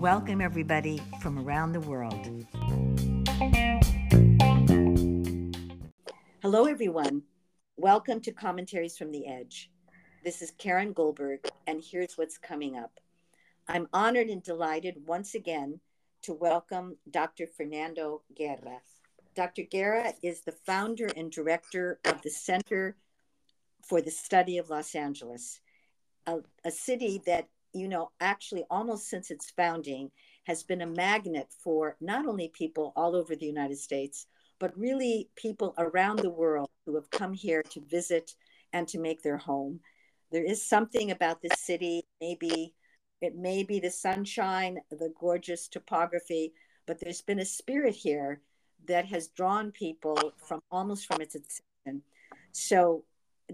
Welcome, everybody from around the world. Hello, everyone. Welcome to Commentaries from the Edge. This is Karen Goldberg, and here's what's coming up. I'm honored and delighted once again to welcome Dr. Fernando Guerra. Dr. Guerra is the founder and director of the Center for the Study of Los Angeles, a, a city that, you know, actually almost since its founding has been a magnet for not only people all over the United States, but really people around the world who have come here to visit and to make their home. There is something about this city, maybe it may be the sunshine, the gorgeous topography, but there's been a spirit here that has drawn people from almost from its inception. So,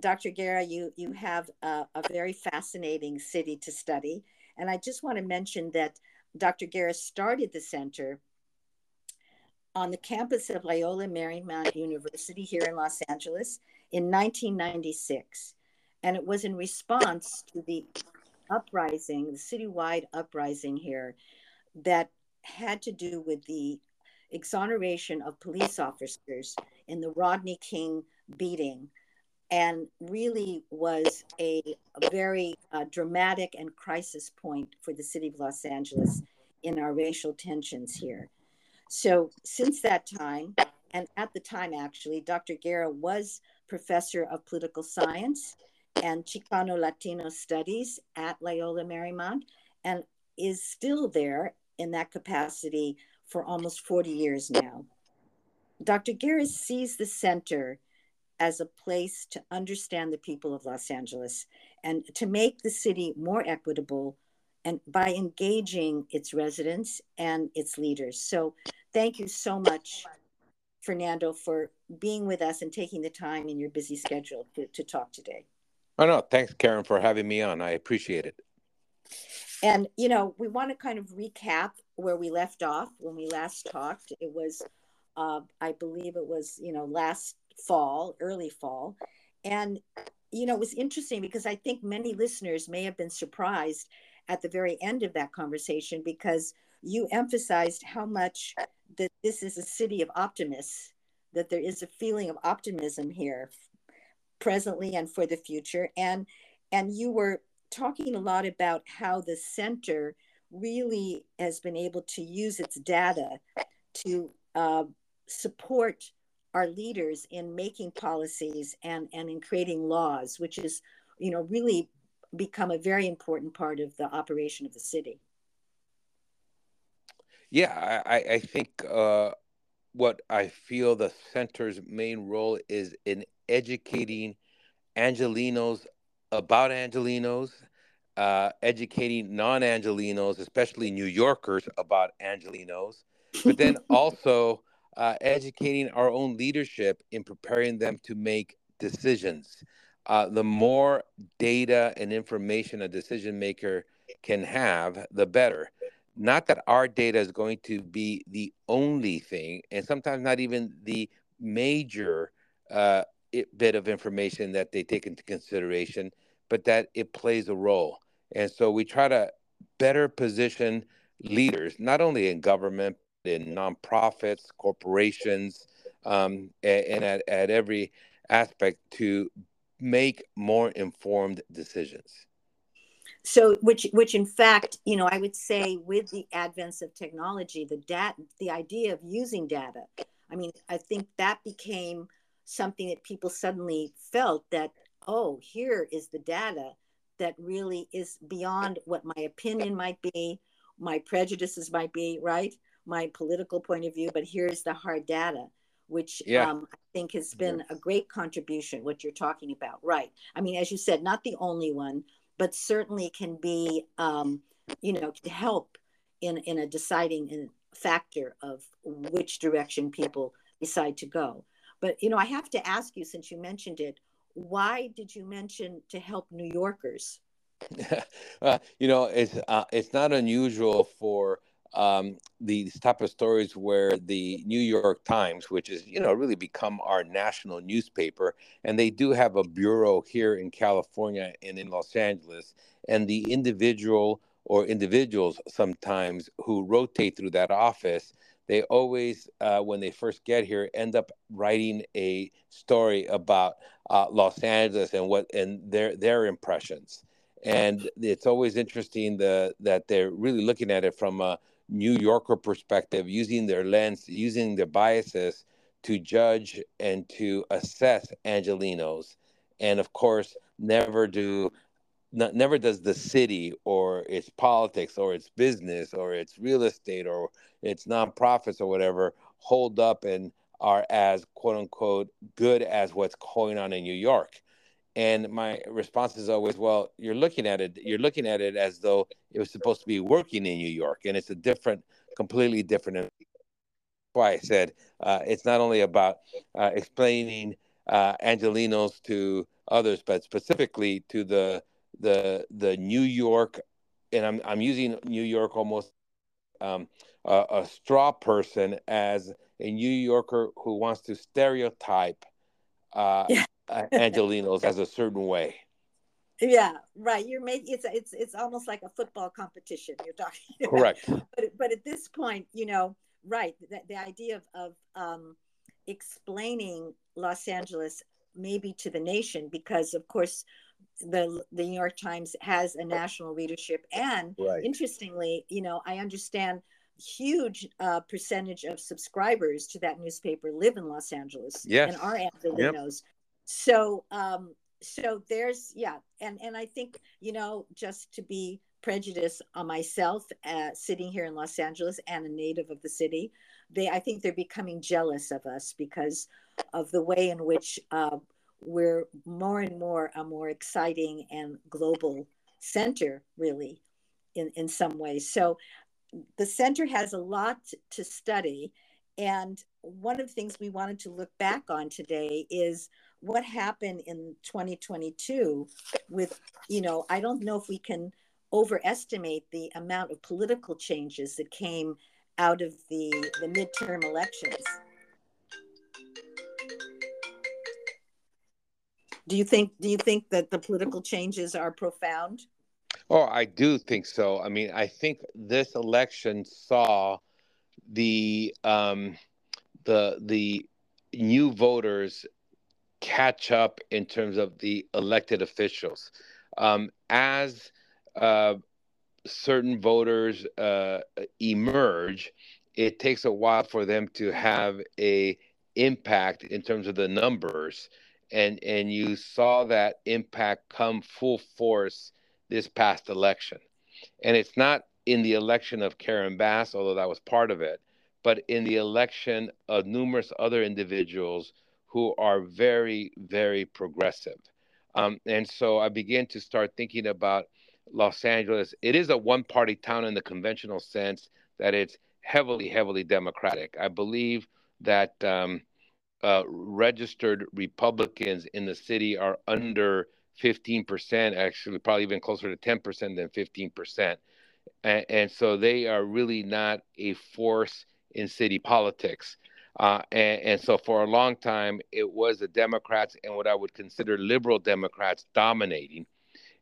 Dr. Guerra, you you have a, a very fascinating city to study, and I just want to mention that Dr. Guerra started the center on the campus of Loyola Marymount University here in Los Angeles in 1996. And it was in response to the uprising, the citywide uprising here, that had to do with the exoneration of police officers in the Rodney King beating and really was a, very uh, dramatic and crisis point for the city of Los Angeles in our racial tensions here. So since that time, and at the time actually, Dr. Guerra was professor of political science and Chicano Latino studies at Loyola Marymount and is still there in that capacity for almost 40 years now. Dr. Guerra sees the center as a place to understand the people of Los Angeles and to make the city more equitable and by engaging its residents and its leaders. So thank you so much, Fernando, for being with us and taking the time in your busy schedule to, to talk today. Oh, no, thanks, Karen, for having me on. I appreciate it. And, you know, we want to kind of recap where we left off when we last talked. It was, uh, I believe it was, you know, last fall, early fall. And, you know, it was interesting because I think many listeners may have been surprised at the very end of that conversation because you emphasized how much that this is a city of optimists, that there is a feeling of optimism here presently and for the future. And and you were talking a lot about how the center really has been able to use its data to uh, support our leaders in making policies and, and in creating laws, which is, you know, really become a very important part of the operation of the city. Yeah, I, I think uh, what I feel the center's main role is in educating Angelenos about Angelenos, uh, educating non Angelenos, especially New Yorkers, about Angelenos, but then also uh, educating our own leadership in preparing them to make decisions uh, the more data and information a decision maker can have, the better. Not that our data is going to be the only thing, and sometimes not even the major uh, bit of information that they take into consideration, but that it plays a role. And so we try to better position leaders, not only in government, in nonprofits, corporations, um, and, and at, at every aspect to make more informed decisions. So which which in fact you know i would say with the advance of technology the dat the idea of using data i mean i think that became something that people suddenly felt that oh here is the data that really is beyond what my opinion might be my prejudices might be right my political point of view but here's the hard data which yeah. um, I think has been a great contribution, what you're talking about. Right. I mean, as you said, not the only one, but certainly can be, um, you know, to help in, in a deciding factor of which direction people decide to go. But, you know, I have to ask you, since you mentioned it, why did you mention to help New Yorkers? uh, you know, it's uh, it's not unusual for um, these type of stories where the New York Times, which is you know really become our national newspaper, and they do have a bureau here in California and in Los Angeles, and the individual or individuals sometimes who rotate through that office they always uh, when they first get here end up writing a story about uh, los angeles and what and their their impressions. And it's always interesting the, that they're really looking at it from a new yorker perspective using their lens using their biases to judge and to assess angelenos and of course never do never does the city or its politics or its business or its real estate or its nonprofits or whatever hold up and are as quote unquote good as what's going on in New York. And my response is always, well, you're looking at it, you're looking at it as though it was supposed to be working in New York, and it's a different, completely different. Why I said uh, it's not only about uh, explaining uh, Angelenos to others, but specifically to the the the New York, and I'm I'm using New York almost um, a, a straw person as a New Yorker who wants to stereotype uh, yeah. Angelenos as a certain way. Yeah, right. You're making it's it's it's almost like a football competition. You're talking about. correct. But but at this point, you know, right? The, the idea of of um, explaining Los Angeles maybe to the nation, because of course the the New York Times has a national readership, and right. interestingly, you know, I understand huge uh, percentage of subscribers to that newspaper live in Los Angeles yes. and are Angelenos. Yep. So, um, so there's yeah, and and I think you know just to be prejudiced on myself, uh, sitting here in Los Angeles and a native of the city, they I think they're becoming jealous of us because of the way in which uh, we're more and more a more exciting and global center, really, in, in some ways. So the center has a lot to study. And one of the things we wanted to look back on today is what happened in 2022 with, you know, I don't know if we can overestimate the amount of political changes that came out of the, the midterm elections. Do you think do you think that the political changes are profound? Oh, I do think so. I mean, I think this election saw the um, the the new voters catch up in terms of the elected officials um, as uh, certain voters uh, emerge. It takes a while for them to have a impact in terms of the numbers and and you saw that impact come full force this past election. And it's not in the election of Karen Bass, although that was part of it, but in the election of numerous other individuals who are very, very progressive. Um, and so I began to start thinking about Los Angeles. It is a one party town in the conventional sense that it's heavily, heavily Democratic. I believe that um, uh, registered Republicans in the city are under 15%, actually, probably even closer to 10% than 15%. And, and so they are really not a force in city politics. Uh, and, and, so for a long time, it was the Democrats and what I would consider liberal Democrats dominating.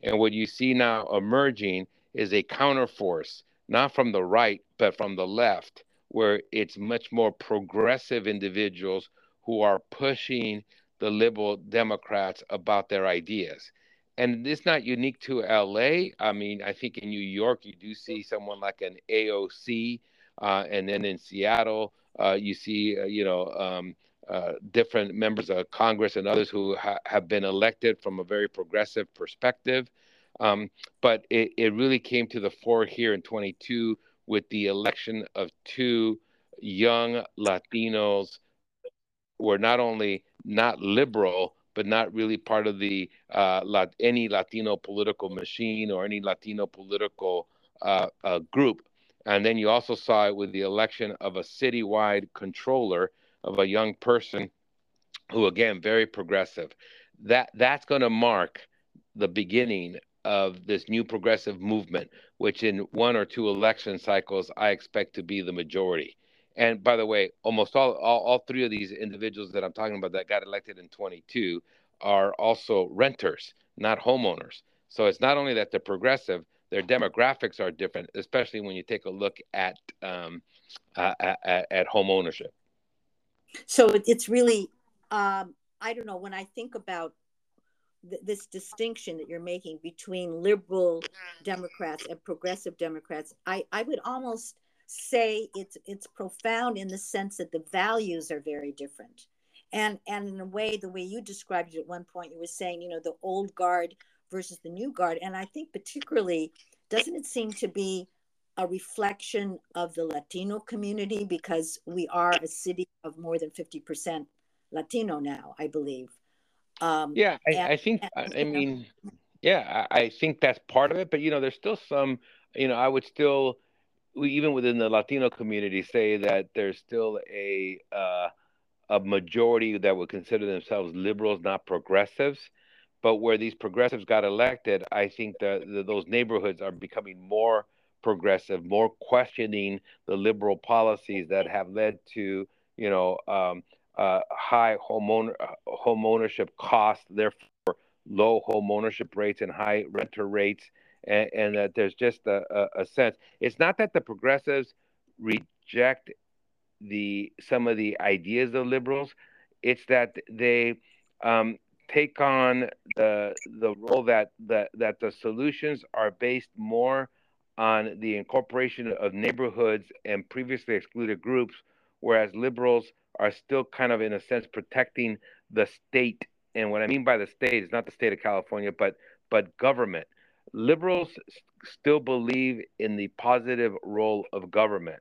And what you see now emerging is a counterforce, not from the right, but from the left, where it's much more progressive individuals who are pushing the liberal Democrats about their ideas. And it's not unique to LA. I mean, I think in New York, you do see someone like an AOC. Uh, and then in Seattle, you see, uh, you know, um, uh, different members of Congress and others who ha- have been elected from a very progressive perspective. Um, but it, it really came to the fore here in 22 with the election of two young Latinos were not only not liberal, but not really part of the uh, any Latino political machine or any Latino political uh, uh, group. And then you also saw it with the election of a citywide controller of a young person who, again, very progressive. That that's going to mark the beginning of this new progressive movement, which in one or two election cycles I expect to be the majority. And by the way, almost all, all, all three of these individuals that I'm talking about that got elected in 22 are also renters, not homeowners. So it's not only that they're progressive, their demographics are different, especially when you take a look at um, uh, at, at, home ownership. So it's really, um, I don't know, when I think about th- this distinction that you're making between liberal Democrats and progressive Democrats, I, I would almost say it's it's profound in the sense that the values are very different and and in a way the way you described it at one point you were saying you know the old guard versus the new guard. And i think particularly doesn't it seem to be a reflection of the latino community? Because we are a city of more than 50% latino now i believe. Um, yeah I, and, I think and, i mean yeah I, I think that's part of it but you know there's still some you know i would still we, even within the Latino community say that there's still a uh, a majority that would consider themselves liberals, not progressives. But where these progressives got elected, I think that those neighborhoods are becoming more progressive, more questioning the liberal policies that have led to you know um, uh, high home, owner, uh, ownership costs, therefore low home ownership rates and high renter rates and, and that there's just a, a, a, sense. It's not that the progressives reject the some of the ideas of liberals. It's that they um, take on the the role that that that the solutions are based more on the incorporation of neighborhoods and previously excluded groups, whereas liberals are still kind of in a sense protecting the state. And what I mean by the state is not the state of California, but but government liberals still believe in the positive role of government.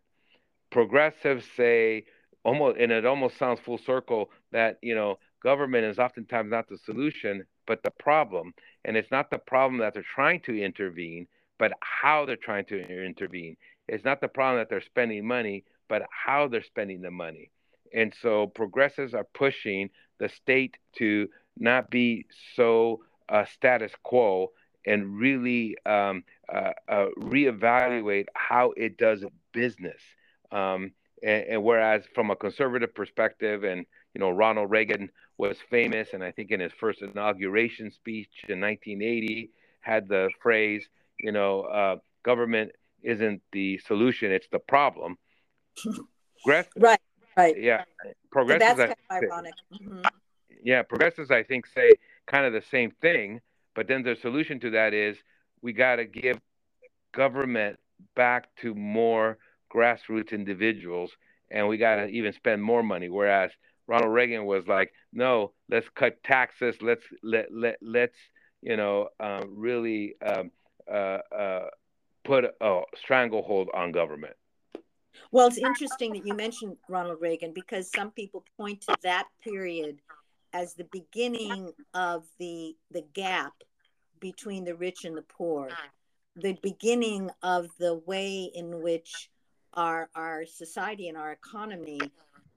Progressives say almost, and it almost sounds full circle that you know government is oftentimes not the solution, but the problem. And it's not the problem that they're trying to intervene, but how they're trying to intervene. It's not the problem that they're spending money, but how they're spending the money. And so progressives are pushing the state to not be so uh, status quo and really um, uh, uh, reevaluate how it does business. Um, and, and, whereas from a conservative perspective, and you know, Ronald Reagan was famous, and I think in his first inauguration speech in 1980 had the phrase, you know, uh, government isn't the solution; it's the problem. right, right. Yeah, progressives. that's kind of ironic. Mm-hmm. Yeah, progressives, I think, say kind of the same thing but then the solution to that is we got to give government back to more grassroots individuals and we got to even spend more money whereas Ronald Reagan was like no let's cut taxes. Let's let let let's you know um, really um, uh, uh, put a stranglehold on government. Well it's interesting that you mentioned Ronald Reagan because some people point to that period as the beginning of the the gap between the rich and the poor, the beginning of the way in which our our society and our economy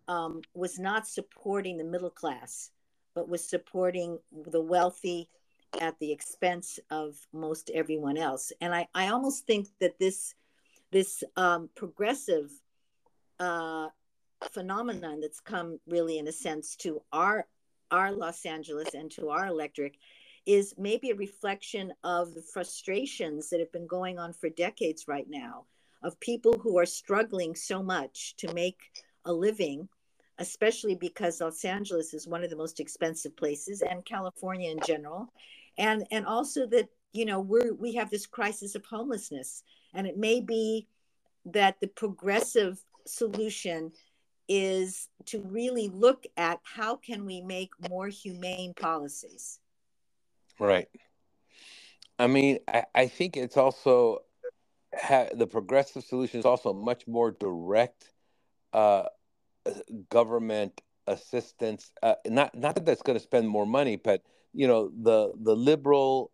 um, was not supporting the middle class, but was supporting the wealthy at the expense of most everyone else. And I, I almost think that this this um, progressive uh, phenomenon that's come really in a sense to our our Los Angeles and to our electric is maybe a reflection of the frustrations that have been going on for decades right now of people who are struggling so much to make a living especially because Los Angeles is one of the most expensive places and California in general. And and also that you know we're we have this crisis of homelessness and it may be that the progressive solution is to really look at how can we make more humane policies. Right. I mean i, I think it's also ha- the progressive solution is also much more direct uh, government assistance uh, not not that that's going to spend more money but you know the the liberal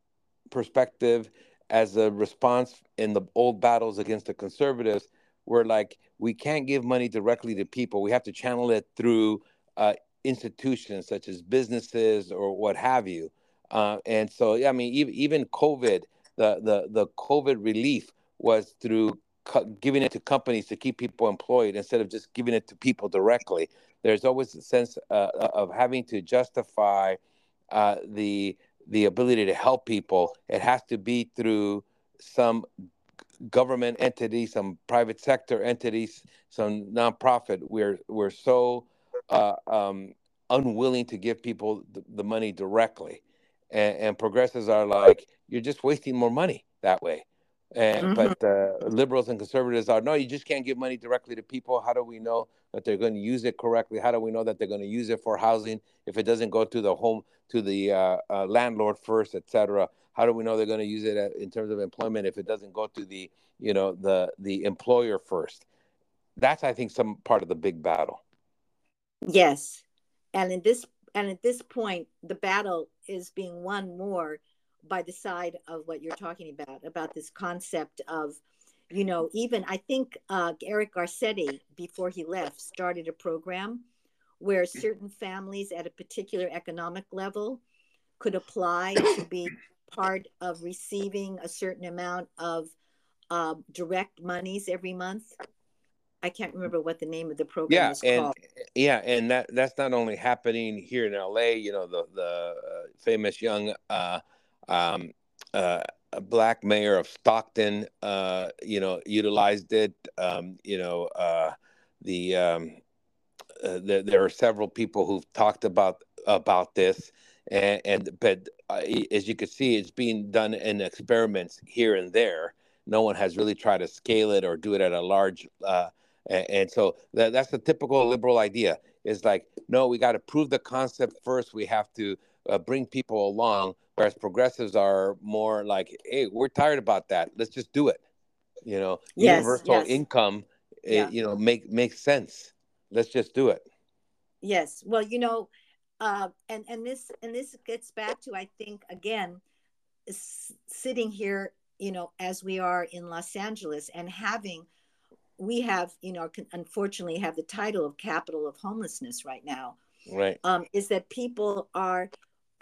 perspective as a response in the old battles against the conservatives were like we can't give money directly to people. We have to channel it through uh, institutions such as businesses or what have you. Uh, and so, yeah I mean, even, even COVID, the the the COVID relief was through giving it to companies to keep people employed instead of just giving it to people directly. There's always a sense uh, of having to justify uh, the the ability to help people. It has to be through some government entity, some private sector entities, some nonprofit. We're we're so uh, um, unwilling to give people the, the money directly, and, and, progressives are like, you're just wasting more money that way. And mm-hmm. but uh, liberals and conservatives are no, you just can't give money directly to people. How do we know that they're going to use it correctly? How do we know that they're going to use it for housing if it doesn't go to the home to the uh, uh, landlord first, etc.? How do we know they're going to use it in terms of employment if it doesn't go to the you know the the employer first? That's I think some part of the big battle. Yes, and in this and at this point, the battle is being won more by the side of what you're talking about about this concept of you know even i think uh, eric garcetti before he left started a program where certain families at a particular economic level could apply to be part of receiving a certain amount of uh, direct monies every month I can't remember what the name of the program yeah, is and, called. Yeah, and that that's not only happening here in LA. You know, the the uh, famous young uh, um, uh, a black mayor of Stockton, uh, you know, utilized it. Um, you know, uh, the um, uh, there, there are several people who've talked about about this, and, and but as you can see, it's being done in experiments here and there. No one has really tried to scale it or do it at a large and, and so that, that's the typical liberal idea is like, no, we got to prove the concept first. We have to uh, bring people along. Whereas progressives are more like, hey, we're tired about that. Let's just do it. You know, yes, universal yes. income, eh, yeah. it, you know, make makes sense. Let's just do it. Yes. Well, you know, uh, and and this and this gets back to I think again, sitting here, you know, as we are in Los Angeles and having we have, you know, unfortunately have the title of capital of homelessness right now. Right. Um, is that people are,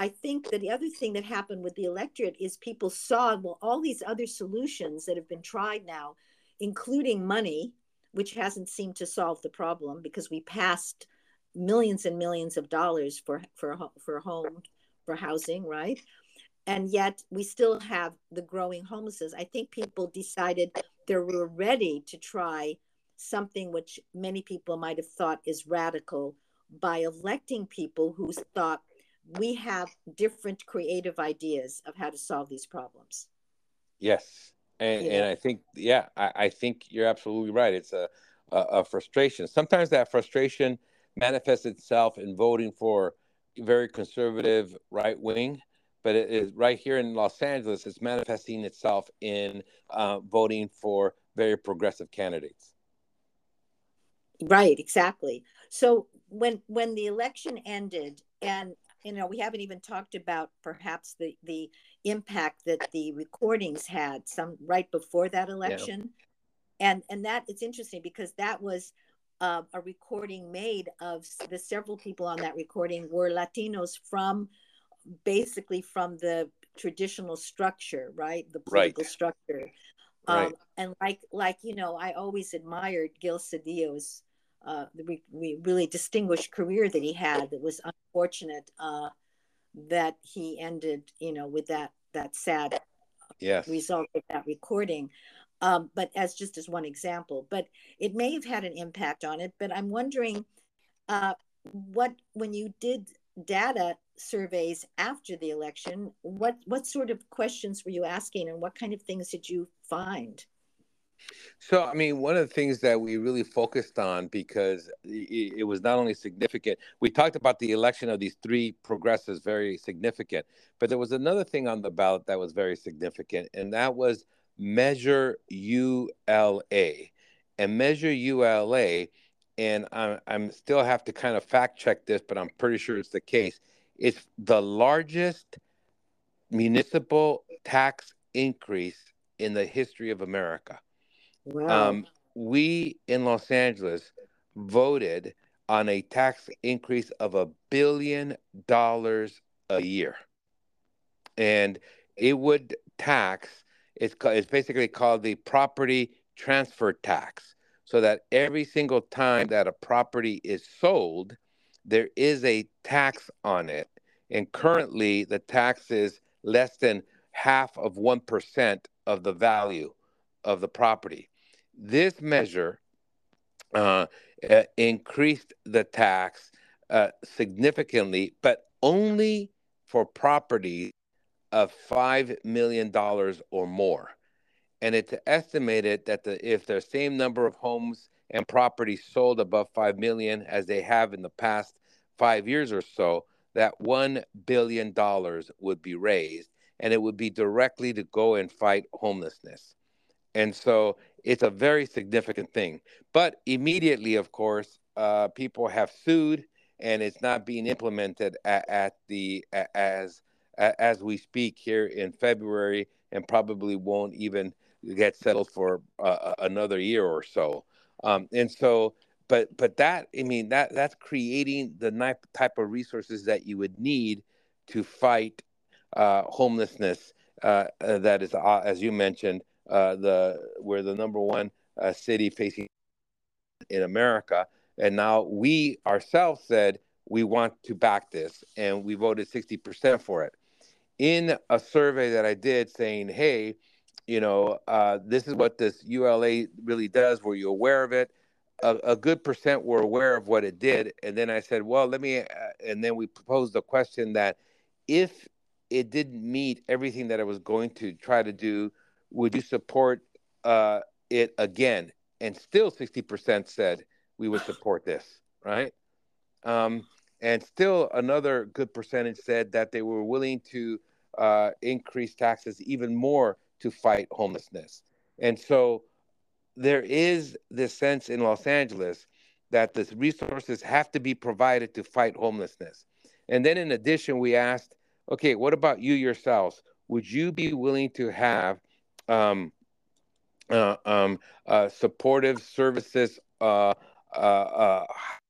I think that the other thing that happened with the electorate is people saw, well, all these other solutions that have been tried now, including money, which hasn't seemed to solve the problem because we passed millions and millions of dollars for for for home for housing right? And yet we still have the growing homelessness. I think people decided they were ready to try something which many people might have thought is radical by electing people who thought we have different creative ideas of how to solve these problems yes and, and i think yeah I, I, think you're absolutely right it's a, a, a frustration sometimes that frustration manifests itself in voting for very conservative right wing but it is right here in Los Angeles. It's manifesting itself in uh, voting for very progressive candidates. Right, exactly. So when when the election ended, and you know we haven't even talked about perhaps the the impact that the recordings had some right before that election, yeah. and and that it's interesting because that was. Uh, a recording made of the several people on that recording were Latinos from basically from the traditional structure, right? The political right. structure. Right. Um, and like, like you know, I always admired Gil Cedillo's uh, the re- really distinguished career that he had. That was unfortunate uh, that he ended, you know, with that that sad yes. result of that recording. Um, but as just as one example, but it may have had an impact on it. But I'm wondering, uh, what when you did data surveys after the election, what what sort of questions were you asking, and what kind of things did you find? So, I mean, one of the things that we really focused on because it, it, was not only significant, we talked about the election of these three progressives very significant, but there was another thing on the ballot that was very significant, and that was Measure ULA. And Measure ULA, and I I'm still have to kind of fact check this, but I'm pretty sure it's the case it's the largest municipal tax increase in the history of America. Wow. Um, we in Los Angeles voted on a tax increase of a billion dollars a year. And it would tax. It's, it's basically called the property transfer tax. So that every single time that a property is sold, there is a tax on it. And currently, the tax is less than half of 1% of the value of the property. This measure uh, uh, increased the tax uh, significantly, but only for property of $5 million or more. And it's estimated that the, if the same number of homes and properties sold above 5 million as they have in the past five years or so, that $1 billion would be raised and it would be directly to go and fight homelessness. And so it's a very significant thing. But immediately, of course, uh, people have sued and it's not being implemented at, at the as as we speak here in February, and probably won't even get settled for uh, another year or so. Um, and so, but but that I mean that that's creating the type of resources that you would need to fight uh, homelessness. Uh, uh that is, uh, as you mentioned, uh, the we're the number one uh, city facing in America and now we ourselves said we want to back this, and we voted 60% for it. In a survey that I did saying, hey, you know, uh, this is what this ULA really does. Were you aware of it? A, a, good percent were aware of what it did. And then I said, well, let me, uh, and then we proposed the question that if it didn't meet everything that I was going to try to do, would you support uh, it again? And still 60% said we would support this, right? Um, and still, another good percentage said that they were willing to uh, increase taxes even more to fight homelessness. And so there is this sense in Los Angeles that the resources have to be provided to fight homelessness. And then, in addition, we asked, okay, what about you yourselves? Would you be willing to have um, uh, um, uh, supportive services uh, uh, uh,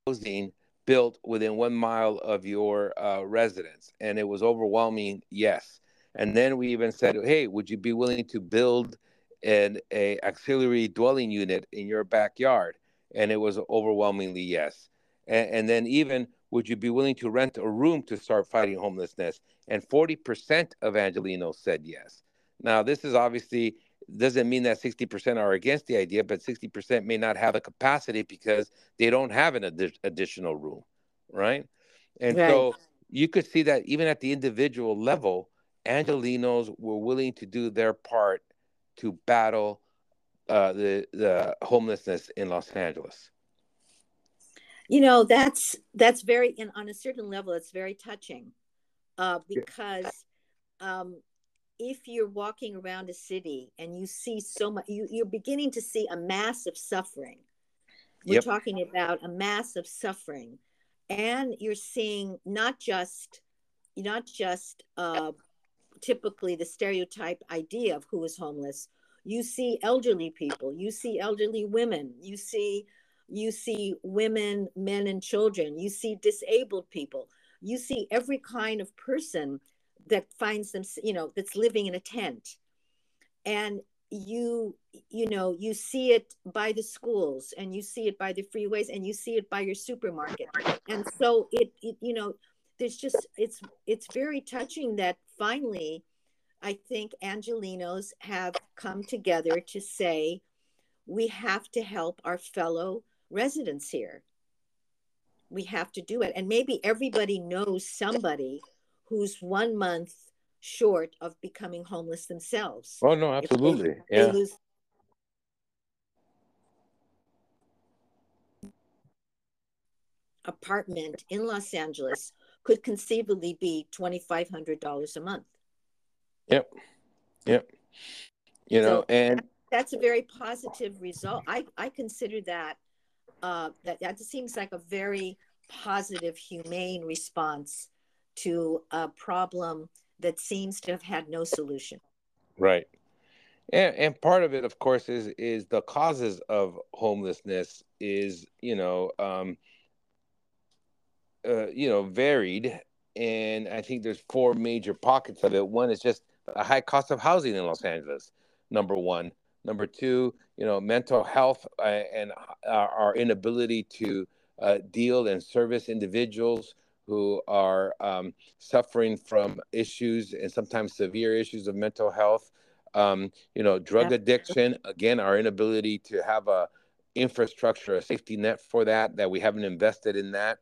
housing built within one mile of your uh, residence? And it was overwhelming, yes. And then we even said, hey, would you be willing to build an a auxiliary dwelling unit in your backyard? And it was overwhelmingly yes. And, and then even, would you be willing to rent a room to start fighting homelessness? And 40% of Angelenos said yes. Now, this is obviously doesn't mean that 60% are against the idea, but 60% may not have the capacity because they don't have an ad- additional room, right? And right. so you could see that even at the individual level, Angelenos were willing to do their part to battle uh, the the homelessness in Los Angeles. You know, that's that's very, and on a certain level, it's very touching, uh, because um, if you're walking around a city and you see so much, you, you're beginning to see a mass of suffering. We're yep. talking about a mass of suffering, and you're seeing not just, not just uh, typically the stereotype idea of who is homeless. You see elderly people, you see elderly women, you see you see women, men, and children, you see disabled people, you see every kind of person that finds them you know that's living in a tent. And you you know you see it by the schools and you see it by the freeways and you see it by your supermarket. And so it, it you know there's just it's it's very touching that finally i think angelenos have come together to say we have to help our fellow residents here. We have to do it. And maybe everybody knows somebody who's one month short of becoming homeless themselves. Oh no, absolutely. They, yeah. They lose apartment in Los Angeles could conceivably be $2500 a month. Yep. Yep. You know, so and that's a very positive result. I I consider that uh that that seems like a very positive humane response to a problem that seems to have had no solution. Right. And, and part of it, of course, is is the causes of homelessness is you know um, uh, you know varied, and I think there's four major pockets of it. One is just a high cost of housing in Los Angeles. Number one. Number two, you know, mental health uh, and our, our inability to uh, deal and service individuals who are um, suffering from issues and sometimes severe issues of mental health. Um, you know, drug addiction. Again, our inability to have a infrastructure, a safety net for that, that we haven't invested in that.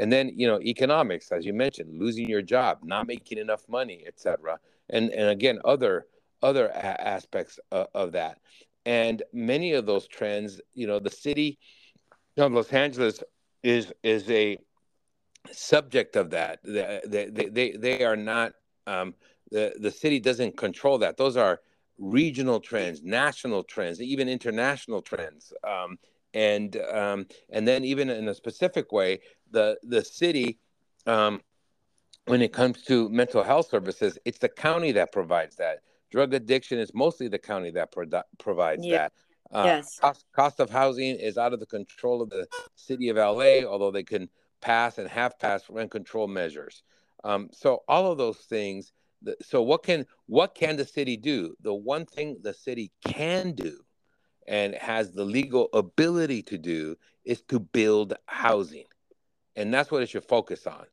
And then, you know, economics, as you mentioned, losing your job, not making enough money, et cetera. And, and again, other, other a- aspects of, of, that. And many of those trends, you know, the city of Los Angeles is, is a subject of that. They, they, they, they are not, um, the, the city doesn't control that. Those are regional trends, national trends, even international trends. Um, and um, and then even in a specific way, the the city, um, when it comes to mental health services, it's the county that provides that. Drug addiction is mostly the county that pro- provides yeah. that. Uh, yes. Cost, cost of housing is out of the control of the city of LA, although they can pass and have passed rent control measures. Um, so all of those things so what can what can the city do? The one thing the city can do and has the legal ability to do is to build housing. And that's what it should focus on.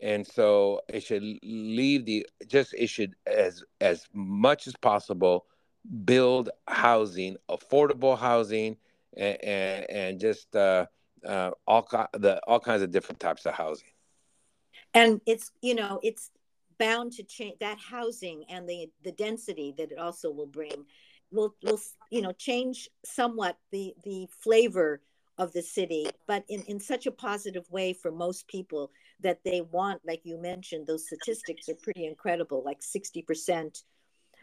And so it should leave the just it should as as much as possible build housing, affordable housing, and and, and just uh, uh, all the all kinds of different types of housing. And it's you know it's bound to change that housing and the the density that it also will bring will will you know change somewhat the the flavor of the city but in in such a positive way for most people that they want like you mentioned those statistics are pretty incredible like 60%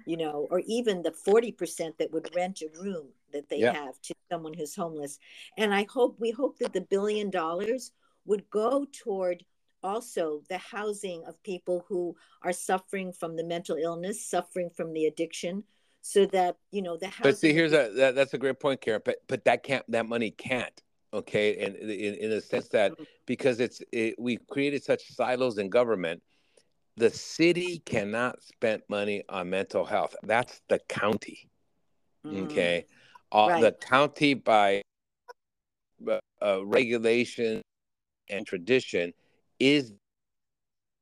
you know or even the 40% that would rent a room that they yeah. have to someone who's homeless and i hope we hope that the billion dollars would go toward also the housing of people who are suffering from the mental illness, suffering from the addiction, so that you know the housing. But see, here's a that, that's a great point, Karen. But but that can't that money can't okay, and in, in a sense that mm-hmm. because it's it, we've created such silos in government, the city cannot spend money on mental health. That's the county. Mm. Okay, uh, right. the county by uh, uh, regulation and tradition is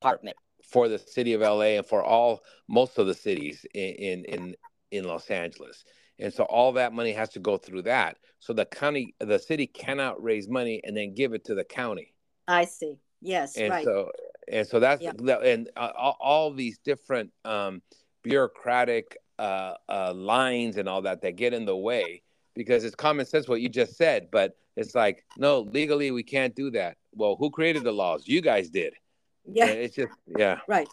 department for the city of LA and for all most of the cities in in in Los Angeles. And so all that money has to go through that. So the county the city cannot raise money and then give it to the county. I see. Yes, and right. so and so that's yep. and uh, all, all, these different um, bureaucratic uh, uh, lines and all that that get in the way because it's common sense what you just said, but it's like no, legally we can't do that well, who created the laws? You guys did. Yeah. It's just, yeah. Right.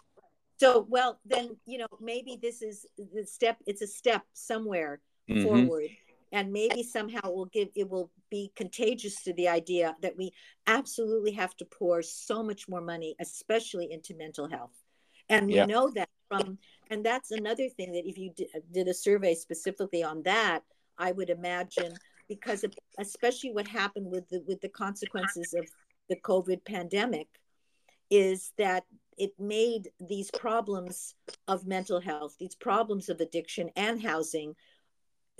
So, well, then, you know, maybe this is the step, it's a step somewhere mm-hmm. forward. And maybe somehow it will give, it will be contagious to the idea that we absolutely have to pour so much more money, especially into mental health. And we yeah. know that from, and that's another thing that if you did a survey specifically on that, I would imagine because of, especially what happened with the with the consequences of the COVID pandemic is that it made these problems of mental health, these problems of addiction and housing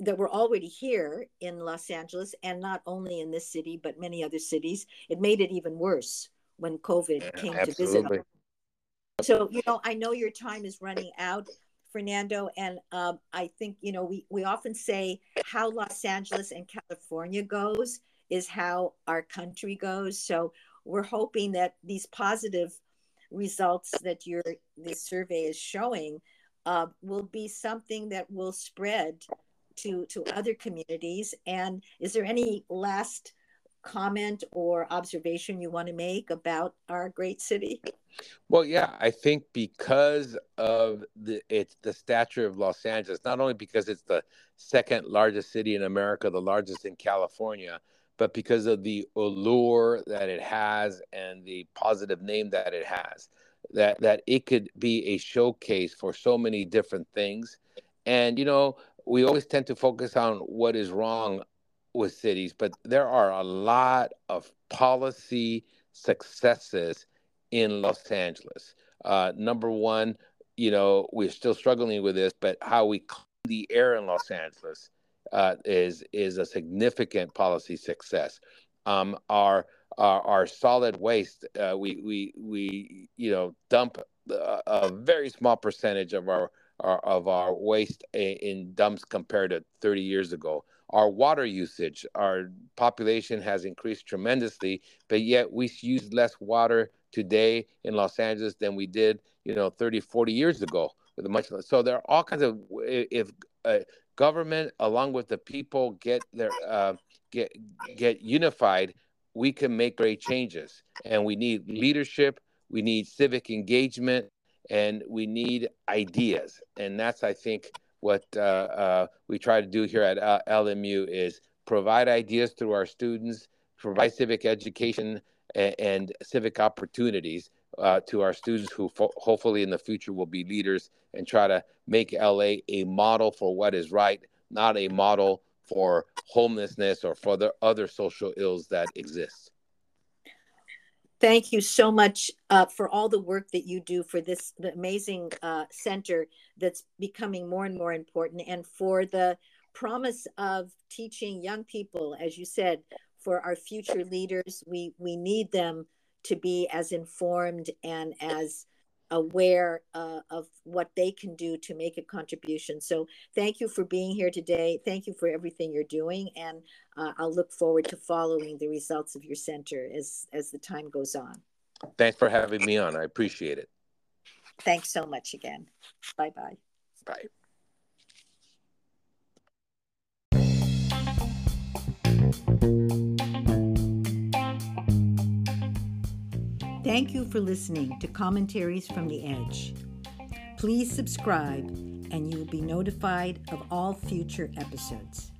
that were already here in Los Angeles and not only in this city, but many other cities, it made it even worse when COVID yeah, came absolutely. to visit. So, you know, I know your time is running out, Fernando, and um, I think, you know, we, we often say how Los Angeles and California goes is how our country goes. So we're hoping that these positive results that your this survey is showing uh, will be something that will spread to to other communities. And is there any last comment or observation you want to make about our great city? Well, yeah, I think because of the it's the stature of Los Angeles, not only because it's the second largest city in America, the largest in California, but because of the allure that it has and the positive name that it has, that that it could be a showcase for so many different things. And you know, we always tend to focus on what is wrong with cities, but there are a lot of policy successes in Los Angeles. Uh, number one, you know, we're still struggling with this, but how we clean the air in Los Angeles uh, is is a significant policy success. Um, our, our, our solid waste, uh, we we we you know dump a, a very small percentage of our of our waste in, dumps compared to 30 years ago. Our water usage our population has increased tremendously but yet we use less water today in los angeles than we did you know 30 40 years ago with much so there are all kinds of if uh, government along with the people get their uh, get get unified we can make great changes. And we need leadership we need civic engagement and we need ideas. And that's i think what uh, uh, we try to do here at uh, lmu is provide ideas through our students provide civic education and, and civic opportunities uh, to our students who fo- hopefully in the future will be leaders and try to make la a model for what is right not a model for homelessness or for the other social ills that exist thank you so much uh, for all the work that you do for this the amazing uh, center that's becoming more and more important and for the promise of teaching young people as you said for our future leaders. We we need them to be as informed and as aware uh, of what they can do to make a contribution. So thank you for being here today. Thank you for everything you're doing, and uh, I'll look forward to following the results of your center as as the time goes on. Thanks for having me on. I appreciate it. Thanks so much again. Bye bye. Bye. Thank you for listening to Commentaries from the Edge. Please subscribe, and you will be notified of all future episodes.